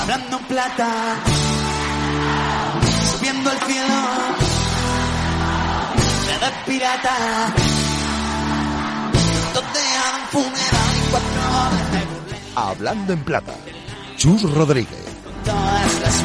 Hablando en plata, subiendo el cielo, de pirata, donde hagan funeral y cuatro horas burlé. Hablando en plata. Chus Rodríguez.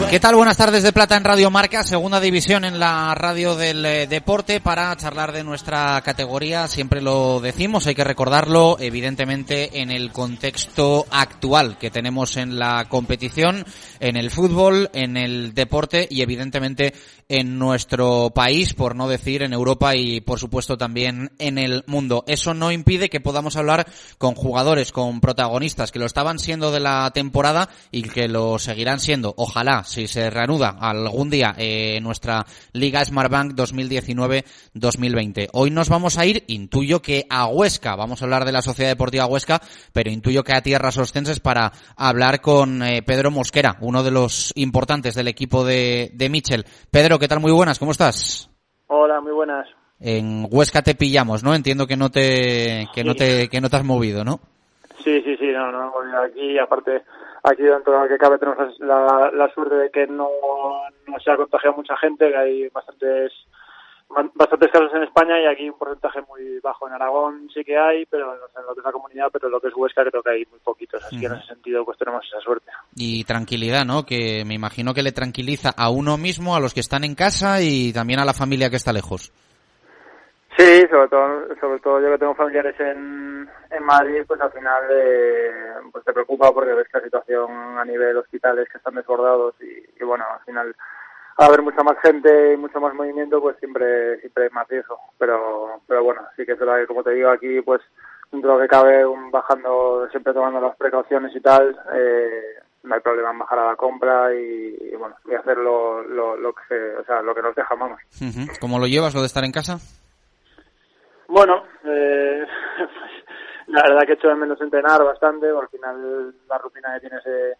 ¿Qué tal? Buenas tardes de Plata en Radio Marca, segunda división en la radio del eh, deporte para charlar de nuestra categoría. Siempre lo decimos, hay que recordarlo, evidentemente en el contexto actual que tenemos en la competición, en el fútbol, en el deporte y evidentemente en nuestro país, por no decir en Europa y por supuesto también en el mundo. Eso no impide que podamos hablar con jugadores, con protagonistas que lo estaban siendo de la temporada y que lo seguirán siendo. Ojalá, si se reanuda algún día eh, nuestra Liga Smartbank 2019-2020. Hoy nos vamos a ir, intuyo que a Huesca, vamos a hablar de la Sociedad Deportiva Huesca, pero intuyo que a tierras ostenses para hablar con eh, Pedro Mosquera, uno de los importantes del equipo de, de Michel. Pedro, ¿qué tal? Muy buenas, ¿cómo estás? Hola, muy buenas. En Huesca te pillamos, ¿no? Entiendo que no te, que no te, que no te has movido, ¿no? Sí, sí, sí, no, no, aquí, aparte, aquí dentro de lo que cabe tenemos la, la suerte de que no, no se ha contagiado mucha gente, que hay bastantes bastantes casos en España y aquí un porcentaje muy bajo. En Aragón sí que hay, pero en lo que es la comunidad, pero en lo que es Huesca creo que hay muy poquitos. Así que en ese sentido pues tenemos esa suerte. Y tranquilidad, ¿no? Que me imagino que le tranquiliza a uno mismo, a los que están en casa y también a la familia que está lejos. Sí, sobre todo, sobre todo yo que tengo familiares en, en Madrid, pues al final eh, pues te preocupa porque ves que la situación a nivel hospitales que están desbordados y, y bueno, al final al haber mucha más gente y mucho más movimiento, pues siempre siempre hay más riesgo. Pero pero bueno, sí que es verdad que como te digo aquí, pues dentro de lo que cabe, un bajando, siempre tomando las precauciones y tal, eh, no hay problema en bajar a la compra y, y bueno, y hacer lo, lo, lo que se, o sea, lo que nos deja, vamos. ¿Cómo lo llevas, lo de estar en casa? Bueno, eh, pues, la verdad que he hecho de menos entrenar bastante, porque al final la rutina que tienes de,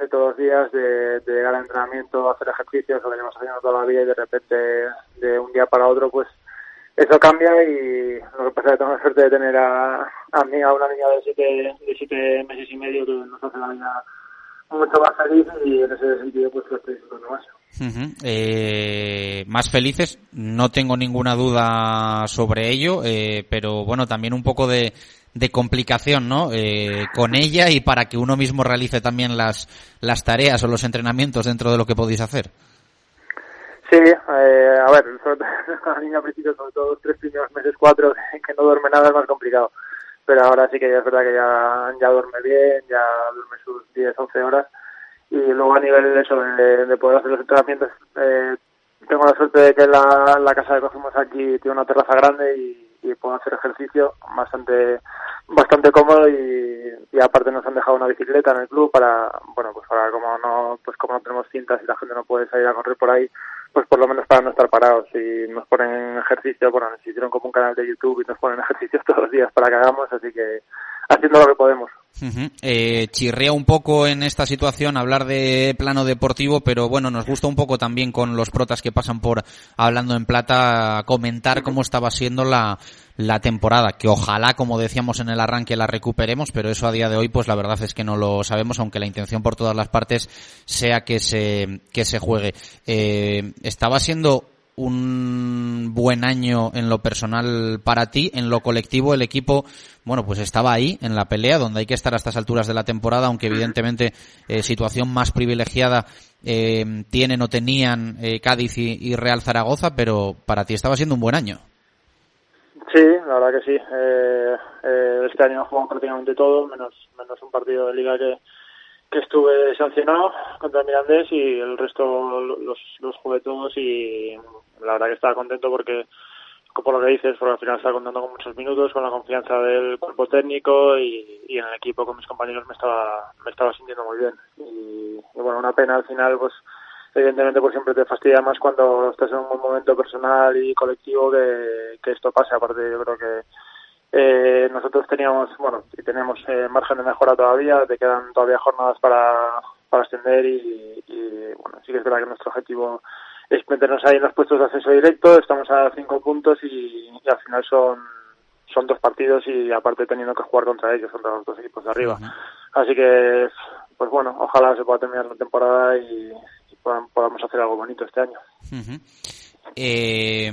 de todos los días, de, llegar al entrenamiento, hacer ejercicios, lo llevamos haciendo toda la vida y de repente de un día para otro, pues eso cambia y lo que pasa es que tengo la suerte de tener a, a mí, a una niña de siete, de siete meses y medio que nos hace la vida mucho más feliz y en ese sentido pues lo estoy disfrutando más. Eh, más felices, no tengo ninguna duda sobre ello, eh, pero bueno, también un poco de, de complicación, ¿no? Eh, con ella y para que uno mismo realice también las, las tareas o los entrenamientos dentro de lo que podéis hacer. Sí, eh, a ver, sobre la niña al principio, sobre todo los tres primeros meses, cuatro, que no duerme nada es más complicado. Pero ahora sí que ya es verdad que ya, duerme bien, ya duerme sus 10, 11 horas. Y luego a nivel de eso, de, de poder hacer los entrenamientos, eh, tengo la suerte de que la, la casa que cogimos aquí tiene una terraza grande y, y puedo hacer ejercicio bastante bastante cómodo y, y aparte nos han dejado una bicicleta en el club para bueno pues para como no pues como no tenemos cintas y la gente no puede salir a correr por ahí pues por lo menos para no estar parados. Y nos ponen ejercicio bueno nos hicieron como un canal de YouTube y nos ponen ejercicios todos los días para que hagamos así que haciendo lo que podemos Ujú. Eh, chirría un poco en esta situación hablar de plano deportivo, pero bueno, nos gusta un poco también con los protas que pasan por hablando en plata comentar cómo estaba siendo la, la temporada, que ojalá, como decíamos en el arranque, la recuperemos, pero eso a día de hoy, pues la verdad es que no lo sabemos, aunque la intención por todas las partes sea que se, que se juegue. Eh, estaba siendo un buen año en lo personal para ti, en lo colectivo el equipo, bueno, pues estaba ahí en la pelea donde hay que estar a estas alturas de la temporada, aunque evidentemente eh, situación más privilegiada eh, tienen o tenían eh, Cádiz y, y Real Zaragoza, pero para ti estaba siendo un buen año. Sí, la verdad que sí. Eh, este año jugamos prácticamente todo, menos menos un partido de liga que, que estuve sancionado contra el Mirandés y el resto los, los jugué todos y la verdad que estaba contento porque por lo que dices, porque al final estaba contando con muchos minutos, con la confianza del cuerpo técnico y, en el equipo con mis compañeros me estaba me estaba sintiendo muy bien y, y bueno, una pena al final pues evidentemente pues siempre te fastidia más cuando estás en un buen momento personal y colectivo que, que esto pase. Aparte yo creo que eh, nosotros teníamos, bueno, y tenemos eh, margen de mejora todavía, te quedan todavía jornadas para, para ascender y, y bueno, sí que es verdad que nuestro objetivo es meternos ahí en los puestos de acceso directo, estamos a cinco puntos y, y al final son son dos partidos y aparte teniendo que jugar contra ellos, contra los dos equipos de arriba. Así que pues bueno, ojalá se pueda terminar la temporada y, y podam- podamos hacer algo bonito este año. Eh,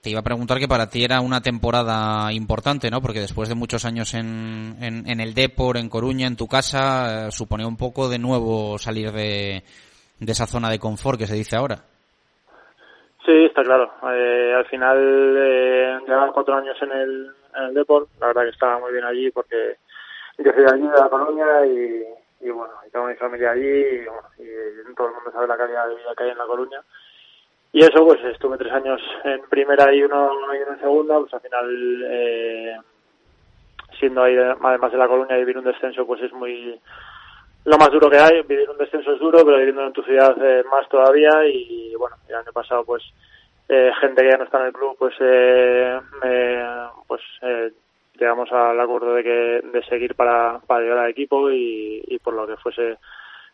te iba a preguntar que para ti era una temporada importante, ¿no? Porque después de muchos años en, en, en el Depor, en Coruña, en tu casa, eh, suponía un poco de nuevo salir de, de esa zona de confort que se dice ahora. Sí, está claro. Eh, al final eh, cuatro años en el, en el Depor. La verdad que estaba muy bien allí porque yo soy de allí, de La Coruña, y, y bueno, tengo mi familia allí y, bueno, y todo el mundo sabe la calidad de vida que hay en La Coruña. Y eso, pues estuve tres años en primera y uno, y uno en segunda, pues al final, eh, siendo ahí de- además de La Coruña, vivir un descenso pues es muy, lo más duro que hay, vivir un descenso es duro, pero viviendo en tu ciudad eh, más todavía. Y bueno, el año pasado pues eh, gente que ya no está en el club pues eh, pues eh, llegamos al acuerdo de que de seguir para, para llegar al equipo y, y por lo que fuese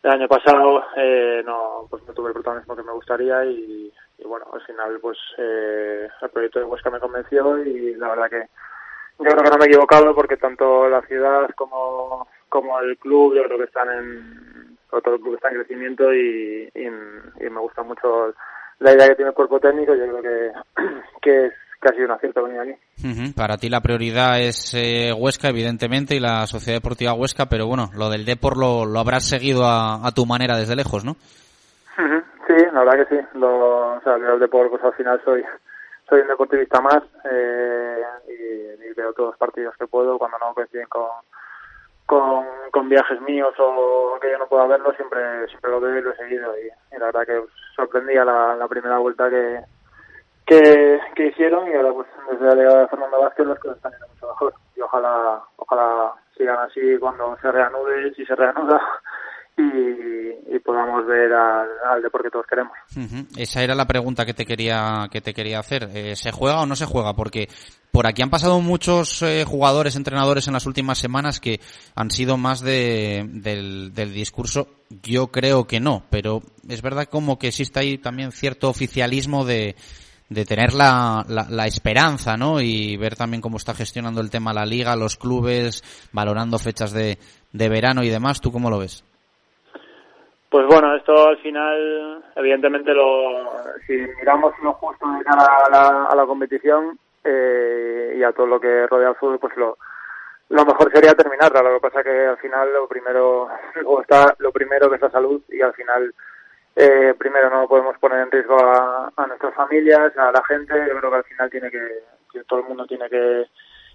el año pasado eh, no pues no tuve el protagonismo que me gustaría y, y bueno al final pues eh, el proyecto de Huesca me convenció y la verdad que yo creo que no me he equivocado porque tanto la ciudad como, como el club yo creo que están en todo el club está en crecimiento y, y, y me gusta mucho la idea que tiene el cuerpo técnico yo creo que, que es casi un acierto venir aquí. Ujú. Para ti la prioridad es eh, Huesca, evidentemente, y la Sociedad Deportiva Huesca, pero bueno, lo del Depor lo, lo habrás seguido a, a tu manera desde lejos, ¿no? Ujú, Sí, la verdad que sí. Lo, o sea, el deporte, pues al final soy soy un deportivista más eh, y, y veo todos los partidos que puedo cuando no coinciden con, con, con viajes míos o que yo no pueda verlo, siempre siempre lo veo y lo he seguido. Y, la verdad que sorprendía la, primera vuelta que, que, que hicieron y ahora pues desde la llegada de Fernando Vázquez las cosas están yendo mucho mejor. Y ojalá, ojalá sigan así cuando se reanude, si se reanuda, y, y podamos ver al, al deporte que todos queremos. Esa era la pregunta que te quería que te quería hacer. Eh, ¿Se juega o no se juega? Porque por aquí han pasado muchos eh, jugadores, entrenadores en las últimas semanas que han sido más de, del, del discurso. Yo creo que no, pero es verdad como que existe ahí también cierto oficialismo de, de tener la, la, la esperanza, ¿no? Y ver también cómo está gestionando el tema la liga, los clubes, valorando fechas de, de verano y demás. ¿Tú cómo lo ves? Pues bueno, esto al final, evidentemente, lo, si miramos lo justo de cara a la, a la competición eh, y a todo lo que rodea al fútbol, pues lo, lo mejor sería terminarla. Lo que pasa que al final lo primero, luego está lo primero que es la salud y al final eh, primero no podemos poner en riesgo a, nuestras familias, a la gente. Yo creo que al final tiene que todo el mundo tiene que,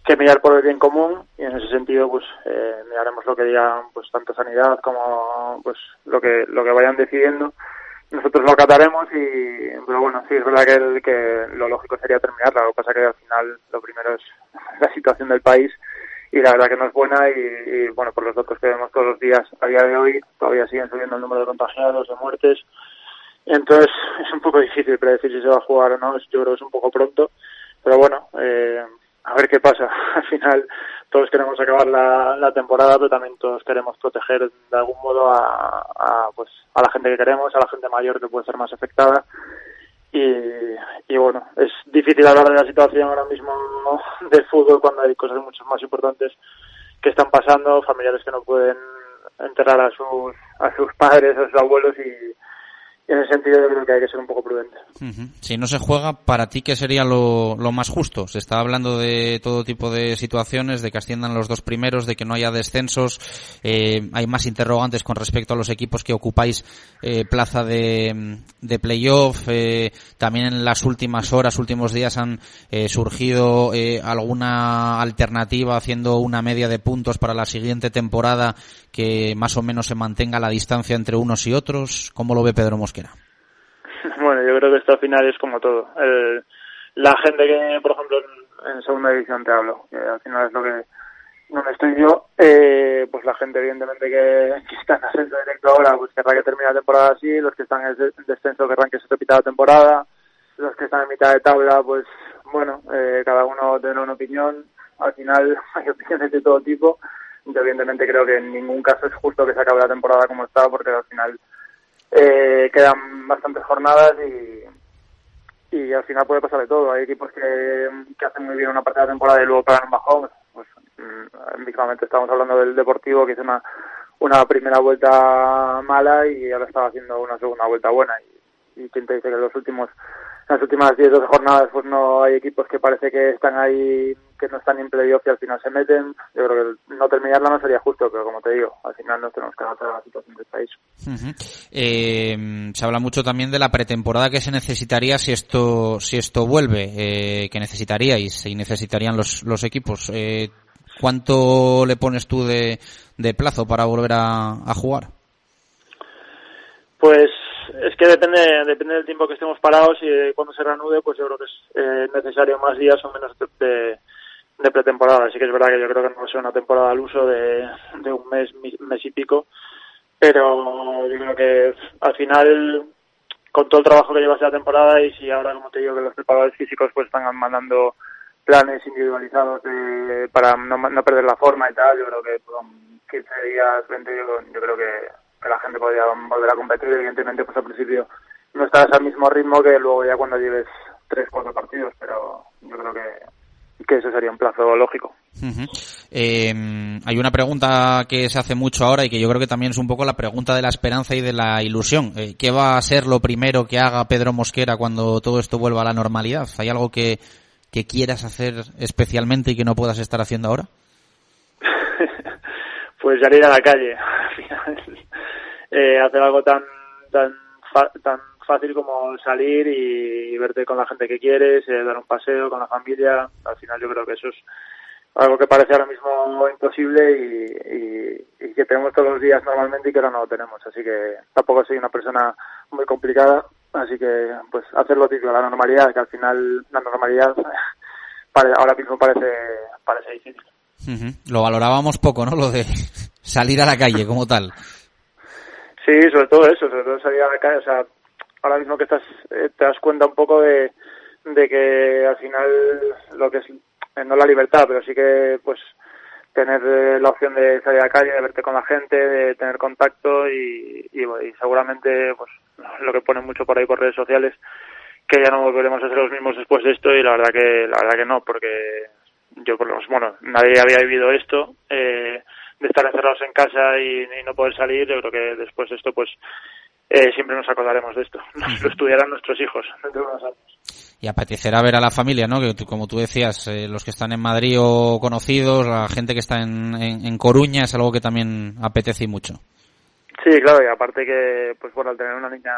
que mirar por el bien común y en ese sentido pues eh, miraremos lo que digan pues tanto sanidad como pues lo que lo que vayan decidiendo. Nosotros lo acataremos y pero bueno sí es verdad que, que lo lógico sería terminarla. Lo que pasa que al final lo primero es la situación del país y la verdad que no es buena y, y, bueno por los datos que vemos todos los días a día de hoy todavía siguen subiendo el número de contagiados de muertes. Entonces es un poco difícil predecir si se va a jugar o no. Yo creo que es un poco pronto pero bueno eh, a ver qué pasa. Al final todos queremos acabar la, la temporada pero también todos queremos proteger de algún modo a, pues a la gente que queremos a la gente mayor que puede ser más afectada. Y, y bueno, es difícil hablar de la situación ahora mismo del fútbol cuando hay cosas mucho más importantes que están pasando, familiares que no pueden enterrar a sus, a sus padres, a sus abuelos y en ese sentido yo creo que hay que ser un poco prudente. Si no se juega, ¿para ti qué sería lo, lo más justo? Se está hablando de todo tipo de situaciones, de que asciendan los dos primeros, de que no haya descensos. eh, hay más interrogantes con respecto a los equipos que ocupáis eh, plaza de, de playoff. eh, también en las últimas horas, últimos días han surgido alguna alternativa haciendo una media de puntos para la siguiente temporada que más o menos se mantenga la distancia entre unos y otros. ¿Cómo lo ve Pedro Mosquera? Bueno, yo creo que esto al final es como todo. El, la gente que, por ejemplo, en, segunda división te hablo, que al final es lo que donde estoy yo, eh, pues la gente evidentemente que, está en ascenso directo ahora, pues querrá que termine la temporada así, los que están en descenso querrán que se repita la temporada, los que están en mitad de tabla, pues bueno, eh, cada uno tendrá una opinión, al final hay opiniones de todo tipo, yo evidentemente creo que en ningún caso es justo que se acabe la temporada como está, porque al final eh, quedan bastantes jornadas y, y al final puede pasar de todo. Hay equipos que, que hacen muy bien una parte de la temporada y luego pegan un bajón. Pues, mm, mismamente estamos hablando del Deportivo que hizo una, una primera vuelta mala y ahora estaba haciendo una segunda vuelta buena. Y, y quien te dice que en los últimos las últimas 10 12 jornadas pues no hay equipos que parece que están ahí que no están en playoff y al final se meten yo creo que no terminarla no sería justo pero como te digo al final nos tenemos que adaptar a la situación del país. Eh, se habla mucho también de la pretemporada que se necesitaría si esto si esto vuelve eh, que necesitaríais y necesitarían los los equipos. Eh, cuánto le pones tú de, de plazo para volver a, a jugar Pues es que depende depende del tiempo que estemos parados y de cuando se reanude, pues yo creo que es eh, necesario más días o menos de, de, de pretemporada. Así que es verdad que yo creo que no va a ser una temporada al uso de, un mes, mes y pico, pero yo creo que al final con todo el trabajo que lleva esta temporada y si ahora, como te digo, que los preparadores físicos pues están mandando planes individualizados de- para no, no perder la forma y tal, yo creo que con 15 días, 20, yo, yo creo que, que la gente podría volver a competir. Evidentemente, pues al principio no estás al mismo ritmo que luego ya cuando lleves 3, 4 partidos, pero yo creo que, que eso sería un plazo lógico. Eh, hay una pregunta que se hace mucho ahora y que yo creo que también es un poco la pregunta de la esperanza y de la ilusión. Eh, ¿Qué va a ser lo primero que haga Pedro Mosquera cuando todo esto vuelva a la normalidad? ¿Hay algo que, que quieras hacer especialmente y que no puedas estar haciendo ahora? pues salir a la calle al final eh, hacer algo tan tan tan fácil como salir y, verte con la gente que quieres eh, dar un paseo con la familia al final yo creo que eso es algo que parece ahora mismo imposible y, y, y que tenemos todos los días normalmente y que ahora no lo tenemos así que tampoco soy una persona muy complicada así que pues hacerlo típico la normalidad que al final la normalidad ahora mismo parece parece difícil. Lo valorábamos poco, ¿no? Lo de salir a la calle como tal. Sí, sobre todo eso, sobre todo salir a la calle, o sea, ahora mismo que estás, eh, te das cuenta un poco de, de que al final lo que es, eh, no la libertad, pero sí que pues tener eh, la opción de salir a la calle, de verte con la gente, de tener contacto y, y, y seguramente pues lo que ponen mucho por ahí por redes sociales que ya no volveremos a ser los mismos después de esto y la verdad que la verdad que no porque yo por lo menos bueno nadie había vivido esto eh, de estar encerrados en casa y no poder salir yo creo que después de esto pues eh, siempre nos acordaremos de esto lo estudiarán nuestros hijos dentro de unos años Y apetecerá ver a la familia, ¿no? Que tú- como tú decías, eh, los que están en Madrid o conocidos, la gente que está en, en, en Coruña, es algo que también apetece mucho. Sí, claro, y aparte que, pues bueno, al tener una niña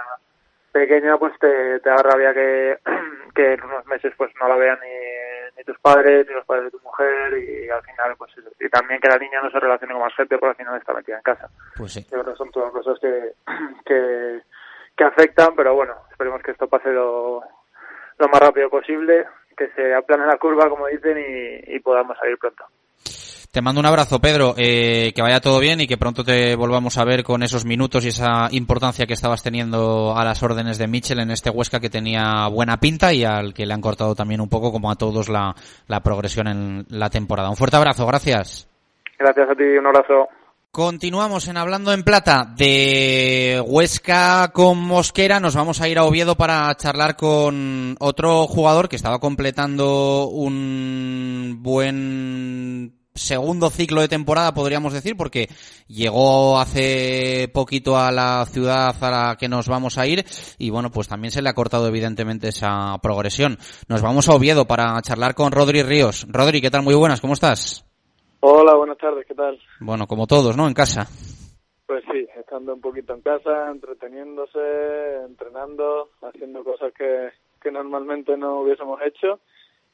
pequeña, pues te, te da rabia que, que en unos meses pues no la vean ni, ni tus padres, ni los padres de tu mujer, y al final, pues, eso. y también que la niña no se relacione con más gente porque al final está metida en casa. Pues sí. Yo creo que son todas cosas que, que, que afectan, pero bueno, esperemos que esto pase lo, lo más rápido posible, que se aplane la curva, como dicen, y, y podamos salir pronto. Te mando un abrazo, Pedro, eh, que vaya todo bien y que pronto te volvamos a ver con esos minutos y esa importancia que estabas teniendo a las órdenes de Mitchell en este Huesca que tenía buena pinta y al que le han cortado también un poco, como a todos, la, la progresión en la temporada. Un fuerte abrazo, gracias. Gracias a ti, un abrazo. Continuamos en Hablando en Plata de Huesca con Mosquera. Nos vamos a ir a Oviedo para charlar con otro jugador que estaba completando un buen segundo ciclo de temporada, podríamos decir, porque llegó hace poquito a la ciudad a la que nos vamos a ir y bueno, pues también se le ha cortado evidentemente esa progresión. Nos vamos a Oviedo para charlar con Rodri Ríos. Rodri, ¿qué tal? Muy buenas, ¿cómo estás? Hola, buenas tardes, ¿qué tal? Bueno, como todos, ¿no? En casa. Pues sí, estando un poquito en casa, entreteniéndose, entrenando, haciendo cosas que, que normalmente no hubiésemos hecho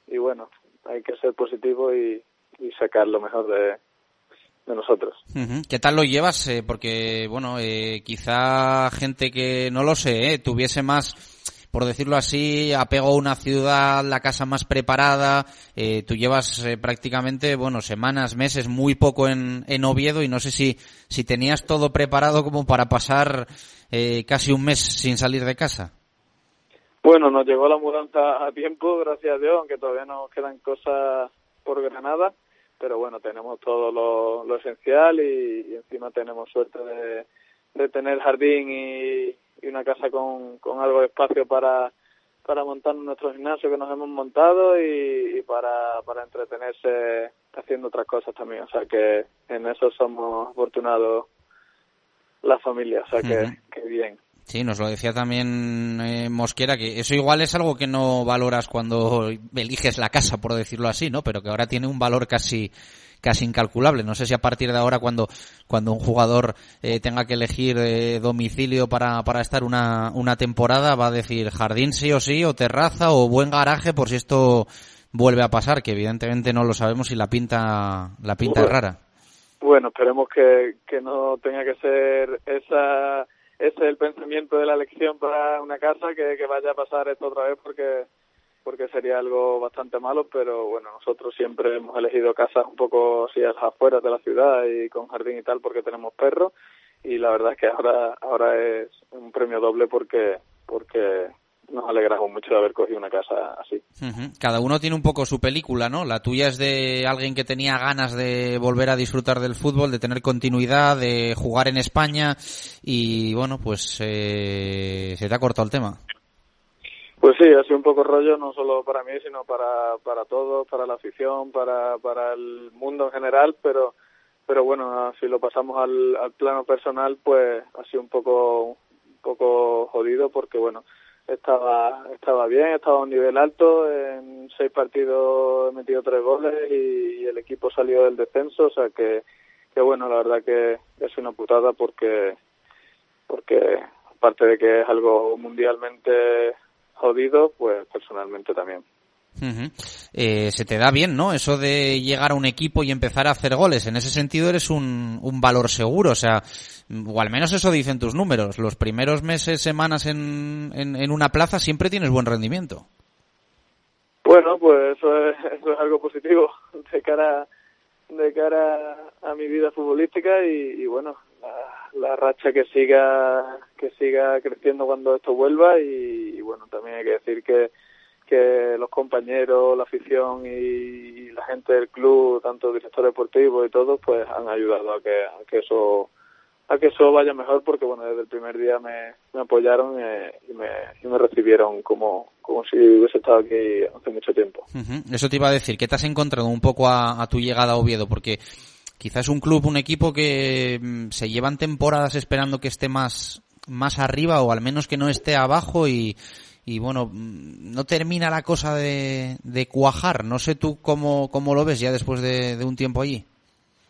y bueno, hay que ser positivo y, y sacar lo mejor de, de nosotros. ¿Qué tal lo llevas? Eh, porque, bueno, eh, quizá gente que, no lo sé, eh, tuviese más, por decirlo así, apego a una ciudad, la casa más preparada. Eh, tú llevas eh, prácticamente, bueno, semanas, meses, muy poco en, en Oviedo y no sé si, si tenías todo preparado como para pasar eh, casi un mes sin salir de casa. Bueno, nos llegó la mudanza a tiempo, gracias a Dios, aunque todavía nos quedan cosas por Granada, pero bueno, tenemos todo lo, lo esencial y, y encima tenemos suerte de, de tener jardín y, y una casa con, con algo de espacio para, para montar nuestro gimnasio que nos hemos montado y, y para, para entretenerse haciendo otras cosas también. O sea que en eso somos afortunados la familia, o sea que, que bien. Sí, nos lo decía también eh, Mosquera, que eso igual es algo que no valoras cuando eliges la casa, por decirlo así, ¿no? Pero que ahora tiene un valor casi casi incalculable. No sé si a partir de ahora, cuando, cuando un jugador eh, tenga que elegir eh, domicilio para, para estar una, una temporada, va a decir jardín sí o sí, o terraza, o buen garaje, por si esto vuelve a pasar, que evidentemente no lo sabemos y la pinta, la pinta es rara. Bueno, esperemos que, que no tenga que ser esa ese el pensamiento de la elección para una casa que, que vaya a pasar esto otra vez porque porque sería algo bastante malo, pero bueno, nosotros siempre hemos elegido casas un poco así a las afueras de la ciudad y con jardín y tal porque tenemos perros y la verdad es que ahora ahora es un premio doble porque porque nos alegramos mucho de haber cogido una casa así. Cada uno tiene un poco su película, ¿no? La tuya es de alguien que tenía ganas de volver a disfrutar del fútbol, de tener continuidad, de jugar en España y bueno, pues eh, se te ha cortado el tema. Pues sí, ha sido un poco rollo, no solo para mí, sino para, para todos, para la afición, para, para el mundo en general, pero, pero bueno, si lo pasamos al, al plano personal, pues ha sido un poco, un poco jodido porque bueno, estaba, estaba bien, estaba a un nivel alto, en seis partidos he metido tres goles y, y el equipo salió del descenso, o sea que, que bueno, la verdad que es una putada porque, porque aparte de que es algo mundialmente jodido, pues personalmente también. Eh, se te da bien, ¿no? Eso de llegar a un equipo y empezar a hacer goles. En ese sentido eres un, un valor seguro, o sea, o al menos eso dicen tus números. Los primeros meses, semanas en, en, una plaza siempre tienes buen rendimiento. Bueno, pues eso es, eso es algo positivo de cara de cara a mi vida futbolística y, bueno, la, la racha que siga que siga creciendo cuando esto vuelva y bueno, también hay que decir que que los compañeros, la afición y, la gente del club, tanto director deportivo y todos, pues han ayudado a que, eso a que eso vaya mejor porque bueno desde el primer día me, me apoyaron eh, y, me, y me recibieron como, como si hubiese estado aquí hace mucho tiempo. Eso te iba a decir, ¿qué te has encontrado un poco a, a tu llegada a Oviedo? Porque quizás un club, un equipo que mm, se llevan temporadas esperando que esté más, más arriba o al menos que no esté abajo y, y bueno, mm, no termina la cosa de, cuajar. No sé tú cómo, cómo lo ves ya después de, un tiempo allí.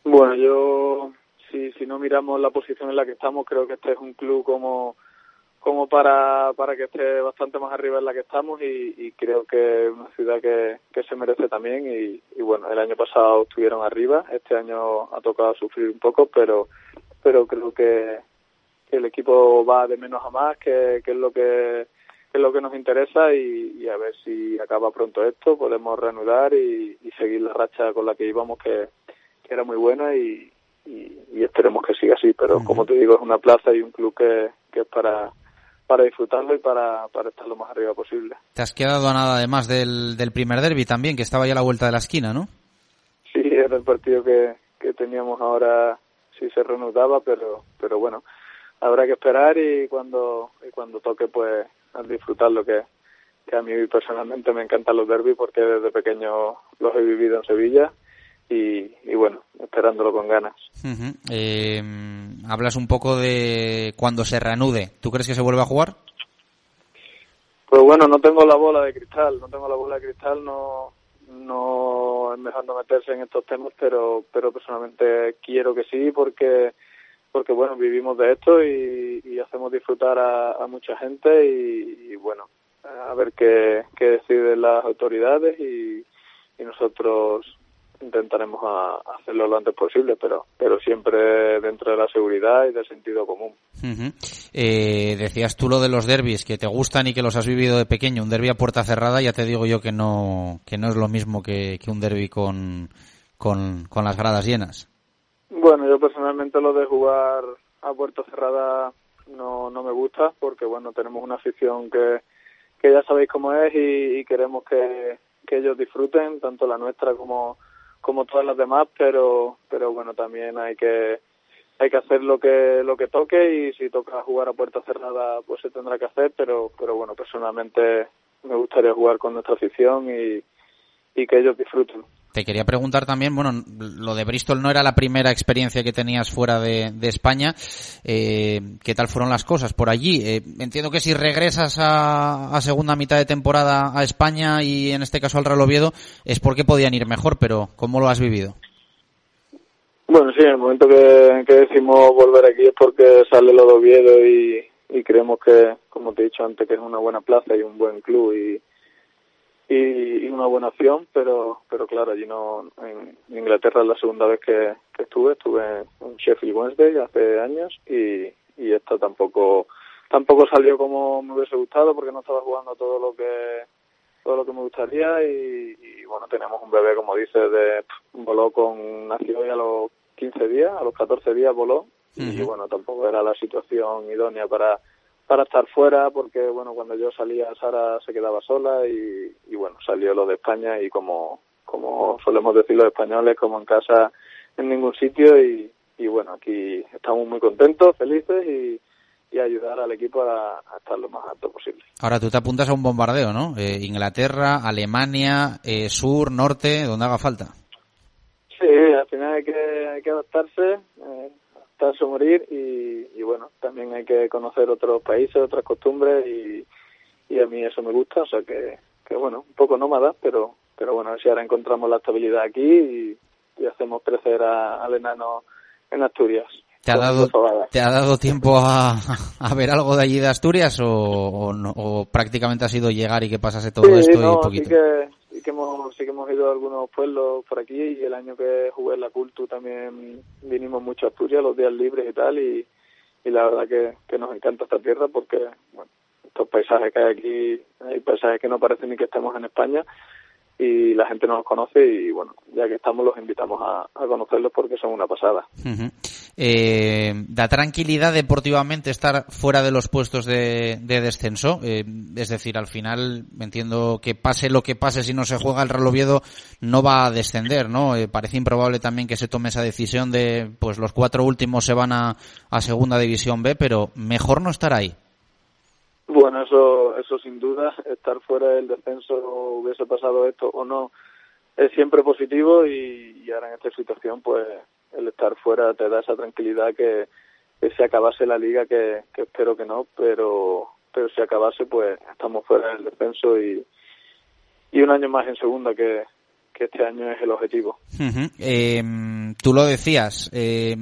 Bueno, yo si, si no miramos la posición en la que estamos, creo que este es un club como como para, para que esté bastante más arriba en la que estamos y, y creo que es una ciudad que, que se merece también y, y bueno, el año pasado estuvieron arriba, este año ha tocado sufrir un poco, pero pero creo que, que el equipo va de menos a más, que, que es lo que, que es lo que nos interesa y, y a ver si acaba pronto esto, podemos reanudar y, y seguir la racha con la que íbamos que, que era muy buena y, esperemos que siga así, pero como te digo, es una plaza y un club que, que es para para disfrutarlo y para, para estar lo más arriba posible. Te has quedado a nada además del, del primer derby también, que estaba ya a la vuelta de la esquina, ¿no? Sí, era el partido que, que teníamos ahora, sí se reanudaba, pero pero bueno, habrá que esperar y cuando y cuando toque pues a disfrutarlo que, que a mí personalmente me encantan los derbis porque desde pequeño los he vivido en Sevilla y, y bueno, esperándolo con ganas. Eh, hablas un poco de cuando se reanude. ¿Tú crees que se vuelve a jugar? Pues bueno, no tengo la bola de cristal, no tengo la bola de cristal, no no es mejor no meterse en estos temas, pero pero personalmente quiero que sí porque porque bueno vivimos de esto y, hacemos disfrutar a, mucha gente y, bueno a ver qué, deciden las autoridades y, nosotros intentaremos a, hacerlo lo antes posible, pero pero siempre dentro de la seguridad y del sentido común. Ujú. Eh, decías tú lo de los derbis, que te gustan y que los has vivido de pequeño. Un derby a puerta cerrada, ya te digo yo que no, que no es lo mismo que, que un derby con, con, con las gradas llenas. Bueno, yo personalmente lo de jugar a puerta cerrada no, no me gusta porque bueno tenemos una afición que, que ya sabéis cómo es y, queremos que, que ellos disfruten tanto la nuestra como como todas las demás pero pero bueno también hay que hay que hacer lo que lo que toque y si toca jugar a puerta cerrada pues se tendrá que hacer pero pero bueno personalmente me gustaría jugar con nuestra afición y, y que ellos disfruten Te quería preguntar también, bueno, lo de Bristol no era la primera experiencia que tenías fuera de, España. Eh, ¿Qué tal fueron las cosas por allí? Eh, entiendo que si regresas a, segunda mitad de temporada a España y en este caso al Real Oviedo es porque podían ir mejor, pero ¿cómo lo has vivido? Bueno, sí, en el momento que, que decimos volver aquí es porque sale lo de Oviedo y, y creemos que, como te he dicho antes, que es una buena plaza y un buen club y, y, una buena opción, pero pero claro, allí no, en Inglaterra es la segunda vez que, estuve, estuve en Sheffield Wednesday hace años y, y esto tampoco tampoco salió como me hubiese gustado porque no estaba jugando todo lo que todo lo que me gustaría y, bueno tenemos un bebé como dices de voló con nació hoy a los 15 días a los 14 días voló y bueno tampoco era la situación idónea para para estar fuera porque bueno cuando yo salía Sara se quedaba sola y, y bueno salió lo de España y como como solemos decir los españoles como en casa en ningún sitio y, y bueno aquí estamos muy contentos felices y, y ayudar al equipo a, estar lo más alto posible. Ahora tú te apuntas a un bombardeo, ¿no? Eh, Inglaterra, Alemania, eh, sur, norte, donde haga falta. Sí, al final hay que, hay que adaptarse. Eh, adaptarse morir y, bueno, también hay que conocer otros países, otras costumbres y, y a mí eso me gusta, o sea que, que bueno, un poco nómada, pero, pero bueno, a ver si ahora encontramos la estabilidad aquí y, hacemos crecer al enano en Asturias. ¿Te ha, dado, ¿Te ha dado tiempo a, a ver algo de allí de Asturias o, o, prácticamente ha sido llegar y que pasase todo esto y poquito? Sí que, sí que hemos sí que hemos ido a algunos pueblos por aquí y el año que jugué en la Cultu también vinimos mucho a Asturias los días libres y tal y, la verdad que, que nos encanta esta tierra porque bueno estos paisajes que hay aquí hay paisajes que no parecen ni que estemos en España y la gente no los conoce y bueno, ya que estamos los invitamos a, conocerlos porque son una pasada. eh, da tranquilidad deportivamente estar fuera de los puestos de, descenso, eh, es decir, al final entiendo que pase lo que pase si no se juega el Real Oviedo no va a descender, ¿no? Eh, parece improbable también que se tome esa decisión de pues los cuatro últimos se van a, a segunda división B, pero mejor no estar ahí. Bueno, eso, eso sin duda, estar fuera del descenso, hubiese pasado esto o no, es siempre positivo y, ahora en esta situación, pues el estar fuera te da esa tranquilidad que, que se acabase la liga, que, que espero que no, pero, pero si acabase, pues estamos fuera del descenso y, y un año más en segunda que, que este año es el objetivo. eh, tú lo decías, eh,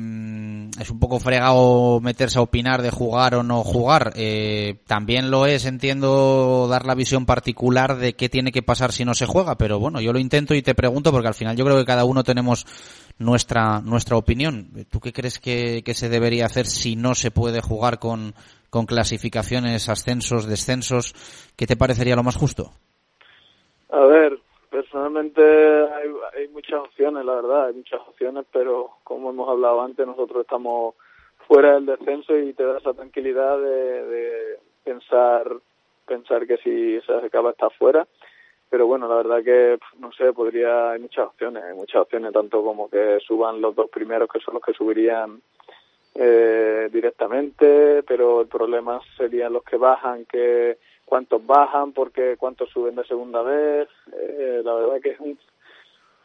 es un poco fregado meterse a opinar de jugar o no jugar. Eh, también lo es, entiendo, dar la visión particular de qué tiene que pasar si no se juega, pero bueno, yo lo intento y te pregunto porque al final yo creo que cada uno tenemos nuestra nuestra opinión. ¿Tú qué crees que, que se debería hacer si no se puede jugar con, con clasificaciones, ascensos, descensos? ¿Qué te parecería lo más justo? A ver, Personalmente hay, muchas opciones, la verdad, hay muchas opciones, pero como hemos hablado antes, nosotros estamos fuera del descenso y te da esa tranquilidad de, de pensar pensar que si se acaba está fuera. Pero bueno la verdad que no sé podría hay muchas opciones hay muchas opciones tanto como que suban los dos primeros que son los que subirían eh, directamente pero el problema serían los que bajan que cuántos bajan, porque cuántos suben de segunda vez. Eh, la verdad que es un,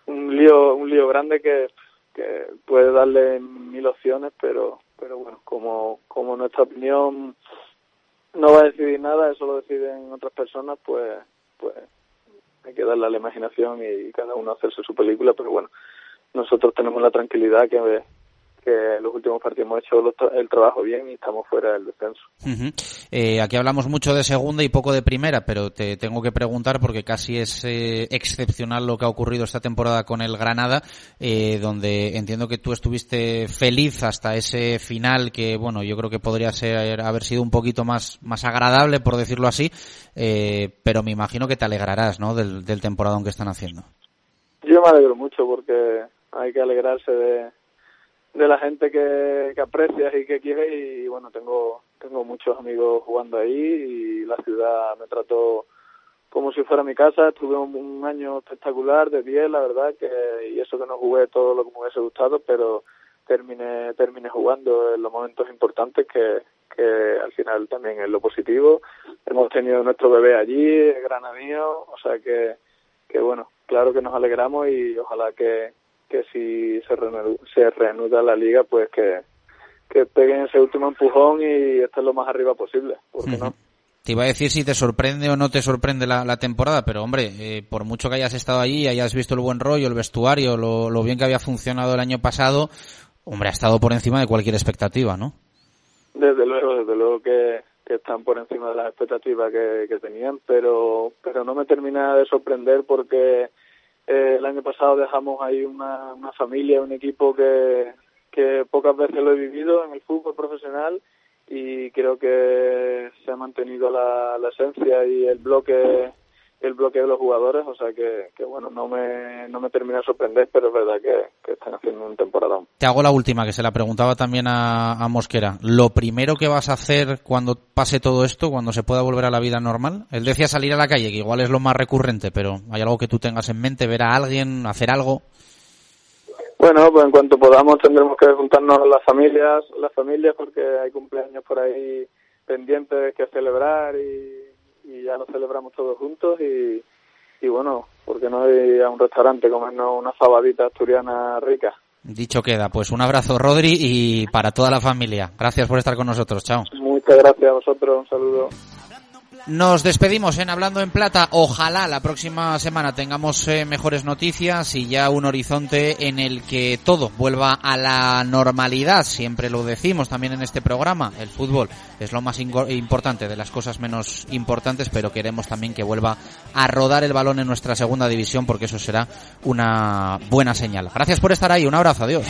un lío un lío grande que, que puede darle mil opciones, pero pero bueno, como como nuestra opinión no va a decidir nada, eso lo deciden otras personas, pues pues hay que darle a la imaginación y cada uno hacerse su película, pero bueno, nosotros tenemos la tranquilidad que que los últimos partidos hemos hecho el trabajo bien y estamos fuera del descenso. eh, aquí hablamos mucho de segunda y poco de primera, pero te tengo que preguntar porque casi es eh, excepcional lo que ha ocurrido esta temporada con el Granada, eh, donde entiendo que tú estuviste feliz hasta ese final que, bueno, yo creo que podría ser haber sido un poquito más más agradable, por decirlo así, eh, pero me imagino que te alegrarás, ¿no? Del, del temporada que están haciendo. Yo me alegro mucho porque hay que alegrarse de de la gente que, que aprecias y que quieres y bueno tengo tengo muchos amigos jugando ahí y la ciudad me trató como si fuera mi casa. Tuve un, año espectacular de 10 la verdad que y eso que no jugué todo lo que me hubiese gustado pero terminé terminé jugando en los momentos importantes que que al final también es lo positivo. Hemos tenido nuestro bebé allí granadino o sea que que bueno claro que nos alegramos y ojalá que, que si se reanuda, se reanuda la liga, pues que, que peguen ese último empujón y estén lo más arriba posible, ¿por qué no? Te iba a decir si te sorprende o no te sorprende la, la temporada, pero hombre, eh, por mucho que hayas estado allí, hayas visto el buen rollo, el vestuario, lo, lo bien que había funcionado el año pasado, hombre, ha estado por encima de cualquier expectativa, ¿no? Desde luego, desde luego que, que están por encima de las expectativas que, que tenían, pero, pero no me termina de sorprender porque eh, el año pasado dejamos ahí una, una familia, un equipo que, que pocas veces lo he vivido en el fútbol profesional y creo que se ha mantenido la, la esencia y el bloque el bloque de los jugadores, o sea que, que bueno, no me, no me termina de sorprender, pero es verdad que, que están haciendo un temporadón. Te hago la última, que se la preguntaba también a, a Mosquera. ¿Lo primero que vas a hacer cuando pase todo esto, cuando se pueda volver a la vida normal? Él decía salir a la calle, que igual es lo más recurrente, pero ¿hay algo que tú tengas en mente? ¿Ver a alguien? ¿Hacer algo? Bueno, pues en cuanto podamos tendremos que juntarnos las familias, las familias porque hay cumpleaños por ahí pendientes que celebrar y, y ya los celebramos todos juntos y, y bueno, porque no ir a un restaurante comernos una fabadita asturiana rica. Dicho queda, pues un abrazo Rodri y para toda la familia. Gracias por estar con nosotros, chao. Muchas gracias a vosotros, un saludo. Nos despedimos en Hablando en Plata. Ojalá la próxima semana tengamos eh, mejores noticias y ya un horizonte en el que todo vuelva a la normalidad. Siempre lo decimos también en este programa. El fútbol es lo más importante de las cosas menos importantes, pero queremos también que vuelva a rodar el balón en nuestra segunda división porque eso será una buena señal. Gracias por estar ahí. Un abrazo. Adiós.